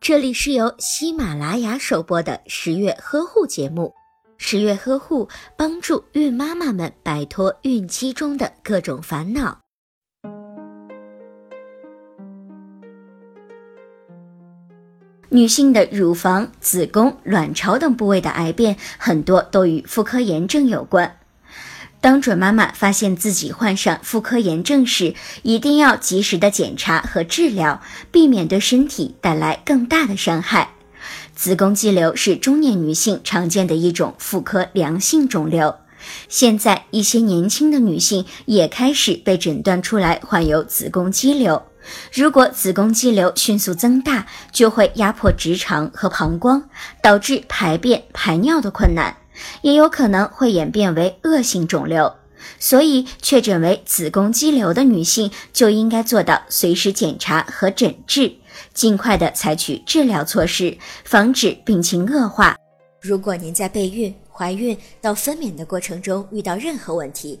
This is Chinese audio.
这里是由喜马拉雅首播的十月呵护节目。十月呵护帮助孕妈妈们摆脱孕期中的各种烦恼。女性的乳房、子宫、卵巢等部位的癌变，很多都与妇科炎症有关。当准妈妈发现自己患上妇科炎症时，一定要及时的检查和治疗，避免对身体带来更大的伤害。子宫肌瘤是中年女性常见的一种妇科良性肿瘤，现在一些年轻的女性也开始被诊断出来患有子宫肌瘤。如果子宫肌瘤迅速增大，就会压迫直肠和膀胱，导致排便、排尿的困难。也有可能会演变为恶性肿瘤，所以确诊为子宫肌瘤的女性就应该做到随时检查和诊治，尽快的采取治疗措施，防止病情恶化。如果您在备孕、怀孕到分娩的过程中遇到任何问题，